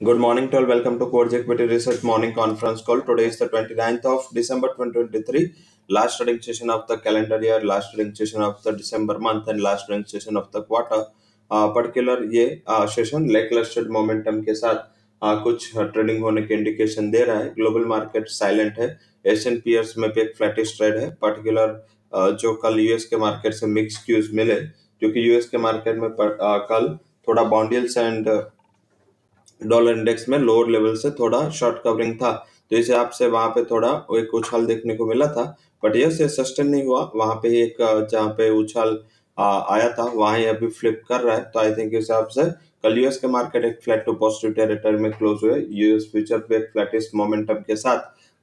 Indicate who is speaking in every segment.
Speaker 1: Good morning to all. Welcome to Codes Equity Research Morning Conference Call. Today is the 29th of December 2023, last trading session of the calendar year, last trading session of the December month, and last trading session of the quarter. Particular ये session lacklustre momentum के साथ uh, कुछ trading होने के indication दे रहा है global market silent है एस एन पीयर्स में भी एक फ्लैटिश ट्रेड है पर्टिकुलर जो कल यूएस के मार्केट से मिक्स क्यूज मिले क्योंकि यूएस के मार्केट में पर, uh, कल थोड़ा bond yields and dollar index में लोअर लेवल से थोड़ा शॉर्ट कवरिंग था। तो इस हिसाब से वहाँ पे थोड़ा एक उछाल देखने को मिला था। बट यस ये सस्टेन नहीं हुआ। वहाँ पे एक, जहाँ पे उछाल आया था, वहाँ अभी फ्लिप कर रहा है। तो आई थिंक हिसाब से कल यूएस के मार्केट एक फ्लैट टू पॉजिटिव टेरिटरी में क्लोज हुए। यूएस फ्यूचर पे एक फ्लैटेस्ट मोमेंटम के साथ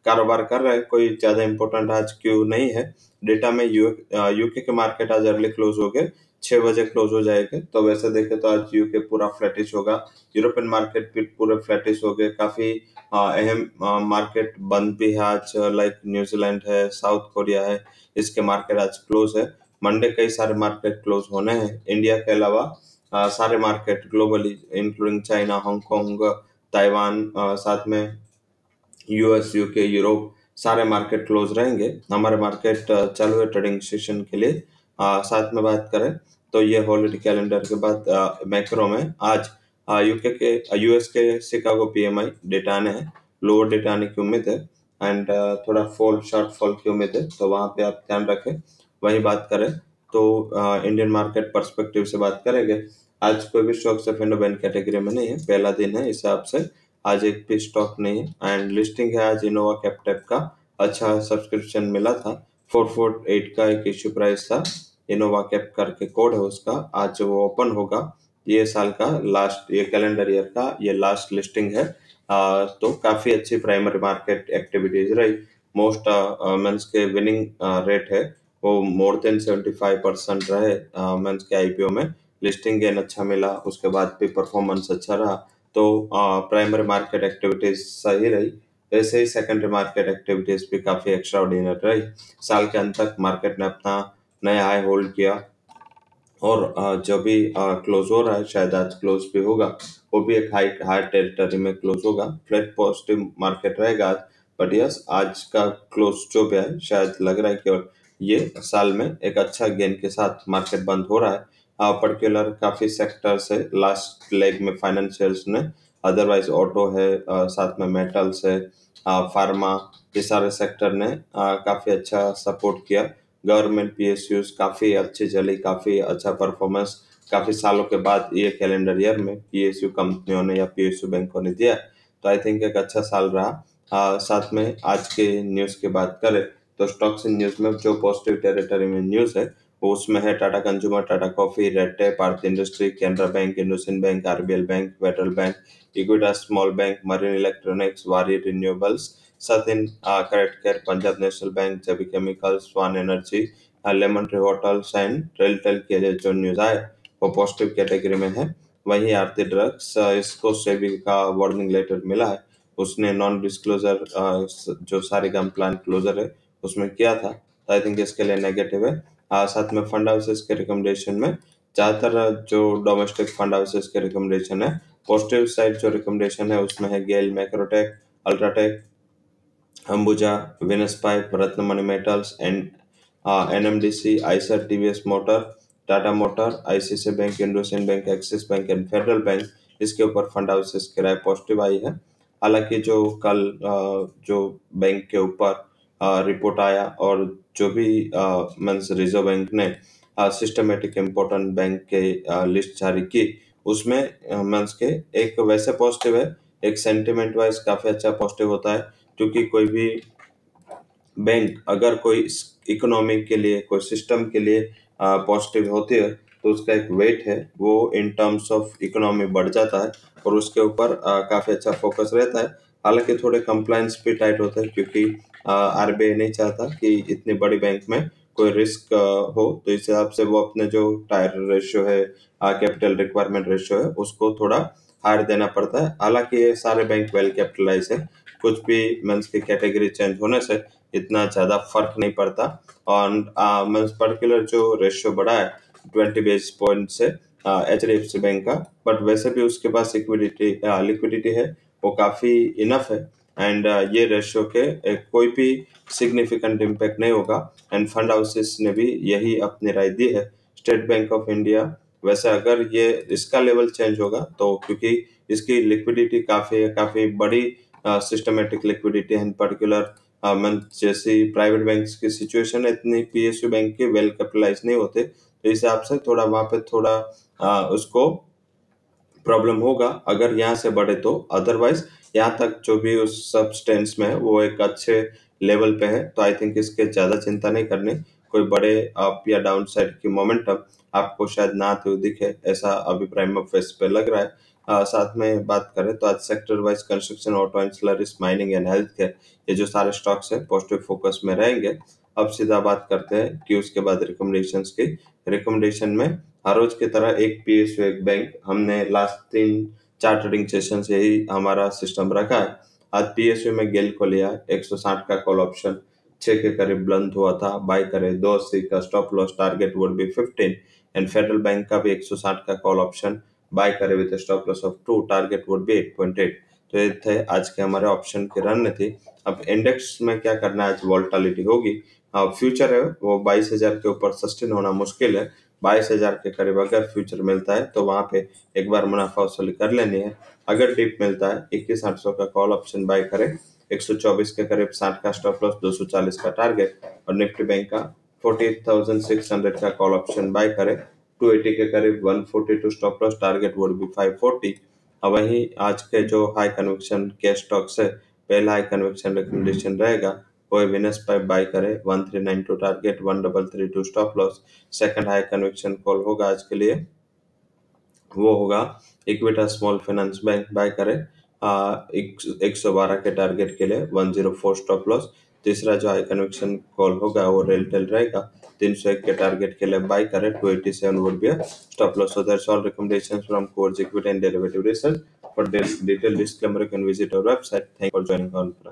Speaker 1: कारोबार कर रहे हैं, कोई ज़्यादा इंपॉर्टेंट आज क्यों नहीं है। डेटा में यू यूके के मार्केट आज अर्ली क्लोज हो गए, छह बजे क्लोज हो जाएँगे। तो वैसे देखे तो आज यूके पूरा फ्लैटिश होगा। यूरोपियन मार्केट भी पूरे फ्लैटिश हो गए, काफ़ी अहम मार्केट बंद भी है आज लाइक न्यूजीलैंड है साउथ कोरिया है, इसके मार्केट आज क्लोज है। मंडे कई सारे मार्केट क्लोज होने हैं। इंडिया के अलावा सारे market globally including China Hong Kong Taiwan साथ में यूएस यूके यूरोप सारे मार्केट क्लोज रहेंगे। हमारे मार्केट चालू है ट्रेडिंग सेशन के लिए आ, साथ में बात करें तो ये हॉलिडे कैलेंडर के बाद मैक्रो में आज यूके के यूएस के शिकागो पीएमआई डेटा आने हैं। लोअर डेटा आने की उम्मीद है एंड थोड़ा फॉल शॉर्ट फॉल की उम्मीद है तो वहाँ पे आप ध्यान रखें। वही बात करें तो इंडियन मार्केट परस्पेक्टिव से बात करेंगे। आज कोई भी स्टॉक से फेंडोबेन कैटेगरी में नहीं है पहला दिन है इस हिसाब से। आज एक भी स्टॉक नहीं है एंड लिस्टिंग है आज इनोवा कैपटेप का। अच्छा सब्सक्रिप्शन मिला था फोर फोर एट का एक इश्यू प्राइस था इनोवा कैप करके कोड है उसका आज वो ओपन होगा ये साल का लास्ट ये कैलेंडर ईयर का ये लास्ट लिस्टिंग है। आ, तो काफ़ी अच्छी प्राइमरी मार्केट एक्टिविटीज़ रही। मोस्ट मीन्स के विनिंग रेट है वो more than seventy five percent रहे मीन्स के आईपीओ में। लिस्टिंग गेन अच्छा मिला उसके बाद भी परफॉर्मेंस अच्छा रहा। तो प्राइमरी मार्केट एक्टिविटीज़ सही रही। वैसे ही सेकेंडरी मार्केट एक्टिविटीज़ भी काफ़ी एक्स्ट्रा रही। साल के अंत तक मार्केट ने अपना नया हाई होल्ड किया। और जो भी क्लोज हो रहा है, शायद आज क्लोज भी होगा, वो भी एक हाई हाई टेरिटरी में क्लोज होगा। फ्लैट पॉजिटिव मार्केट रहेगा आज। बट यस आज का क्लोज जो भी है, शायद लग रहा है कि ये साल में एक अच्छा गेन के साथ मार्केट बंद हो रहा है। पर्टिकुलर काफ़ी सेक्टर से लास्ट लेग में फाइनेंशियल्स ने अदरवाइज़ ऑटो है साथ में मेटल्स है फार्मा ये सारे सेक्टर ने काफ़ी अच्छा सपोर्ट किया। गवर्नमेंट पी काफ़ी अच्छी चली काफ़ी अच्छा परफॉर्मेंस काफ़ी सालों के बाद ये कैलेंडर ईयर में पीएसयू कंपनियों ने या पीएसयू बैंकों ने दिया। तो आई थिंक एक अच्छा साल रहा। आ, साथ में आज के न्यूज़ की बात करें तो स्टॉक्स इन न्यूज़ में जो पॉजिटिव टेरिटरी में न्यूज़ है उसमें है Tata consumer Tata coffee red tape आर्थ industry Canara bank IndusInd bank RBL bank federal bank Equitas small bank marine electronics Waaree renewables Satin uh, Correct Care, Punjab National Bank, Jabi Chemicals, Swan Energy, lemon tree hotels and RailTel के जो news आए वो positive category में है। वही आरती drugs इसको सेबी का warning letter मिला है। उसने नॉन डिस्क्लोजर जो सारी गम प्लान क्लोजर है उसमें किया था। आई थिंक इसके लिए नेगेटिव है। आ, साथ में फंड हाउसेस के रिकमेंडेशन में ज़्यादातर जो डोमेस्टिक फंड हाउसेस के रिकमेंडेशन है पॉजिटिव साइड जो रिकमेंडेशन है उसमें है GAIL Macrotech UltraTech Ambuja, Venus Pipe, Ratnamani Metals, and uh, NMDC, ICER, TVS Motor, Tata motor ICC bank IndusInd bank axis bank and federal bank इसके ऊपर fund houses किराए positive आई है। हालाँकि जो कल जो बैंक के ऊपर रिपोर्ट आया और जो भी मीन्स रिज़र्व बैंक ने सिस्टमेटिक इम्पोर्टेंट बैंक के लिस्ट जारी की, उसमें मीन्स के एक वैसे पॉजिटिव है, एक सेंटिमेंट वाइज काफ़ी अच्छा पॉजिटिव होता है, क्योंकि कोई भी बैंक अगर कोई इकोनॉमी के लिए, कोई सिस्टम के लिए पॉजिटिव होती है तो उसका एक वेट है, वो इन टर्म्स ऑफ़ इकोनॉमी बढ़ जाता है और उसके ऊपर काफ़ी अच्छा फोकस रहता है। हालाँकि थोड़े कंप्लाइंस भी टाइट होते हैं, क्योंकि आर नहीं चाहता कि इतनी बड़ी बैंक में कोई रिस्क हो तो इस हिसाब से वो अपने जो टायर रेशियो है कैपिटल रिक्वायरमेंट रेशियो है, उसको थोड़ा हायर देना पड़ता है। हालाँकि ये सारे बैंक वेल कैपिटलाइज है, कुछ भी मीन्स की कैटेगरी चेंज होने से इतना ज़्यादा फ़र्क नहीं पड़ता। और मीन्स पर्टिकुलर जो रेशियो बढ़ा है, ट्वेंटी बेसिस पॉइंट से H D F C bank का, बट वैसे भी उसके पास लिक्विडिटी लिक्विडिटी है, वो काफ़ी इनफ है। एंड ये रेशियो के एक कोई भी सिग्निफिकेंट इम्पैक्ट नहीं होगा। एंड फंड हाउसेस ने भी यही अपनी राय दी है। स्टेट बैंक ऑफ़ इंडिया वैसे अगर ये इसका लेवल चेंज होगा तो क्योंकि इसकी लिक्विडिटी काफ़ी काफ़ी बड़ी सिस्टमेटिक लिक्विडिटी है। पर्टिकुलर जैसे प्राइवेट बैंक्स की सिचुएशन है इतनी पीएसयू बैंक के वेल कैपिटलाइज नहीं होते। तो इस हिसाब से थोड़ा वहाँ पे थोड़ा आ, उसको प्रॉब्लम होगा अगर यहाँ से बढ़े तो। अदरवाइज़ यहाँ तक जो भी उस सब स्टेंस में है वो एक अच्छे लेवल पे है। तो आई थिंक इसके ज़्यादा चिंता नहीं करनी। कोई बड़े अप या डाउन साइड की मोमेंटम आपको शायद ना आते हुए दिखे ऐसा अभी प्राइम ऑफ़ फेस पे लग रहा है। आ, साथ में बात करें तो आज sector wise construction auto ancillaries mining and health care ये जो सारे स्टॉक्स है पॉजिटिव फोकस में रहेंगे। अब सीधा बात करते हैं कि उसके बाद रिकमेंडेशन की। रिकमेंडेशन में हर रोज की तरह एक पीएसयू एक बैंक हमने लास्ट तीन चार ट्रेडिंग सेशन से ही हमारा सिस्टम रखा है। आज पीएसयू में गेल को लिया 160 का कॉल ऑप्शन छह के करीब बुलंद हुआ था बाय करे, दो अस्सी का stop loss target would be 15 and federal bank का भी 160 का कॉल ऑप्शन बाय करे with stop loss of two target would be 8.8 तो ये थे आज के हमारे ऑप्शन की रणनीति। अब इंडेक्स में क्या करना है? आज वॉल्टालिटी होगी। फ्यूचर है वो बाईस हज़ार के ऊपर सस्टेन होना मुश्किल है। बाईस हज़ार के करीब अगर फ्यूचर मिलता है तो वहाँ पे एक बार मुनाफा वसूली कर लेनी है। अगर डिप मिलता है इक्कीस आठ सौ का कॉल ऑप्शन बाय करें। 124 के करीब 60 का स्टॉप लॉस 240 का टारगेट और निफ्टी बैंक का 48,600 का कॉल ऑप्शन बाय करें। 280 के करीब 142 stop loss target would be 540 अब वहीं आज के जो हाई कन्विक्शन के स्टॉक्स है पहला हाई कन्विक्शन रिकमेंडेशन रहेगा। वो विनस पाइप बाय करे। 1392 target 1332 stop loss. Second high conviction call होगा आज के लिए। वो होगा Equitas small finance bank buy करे। एक सौ बारह के टारगेट के लिए one zero four stop loss. तीसरा जो हाई कन्विक्शन कॉल होगा वो रेलटेल रहेगा। तीन सौ एक के टारगेट के लिए बाय करे। Two eighty seven would be stop loss. recommendations from Core's Equity and Derivative Research. For this detailed disclaimer, you can visit our website. Thank you for joining conference.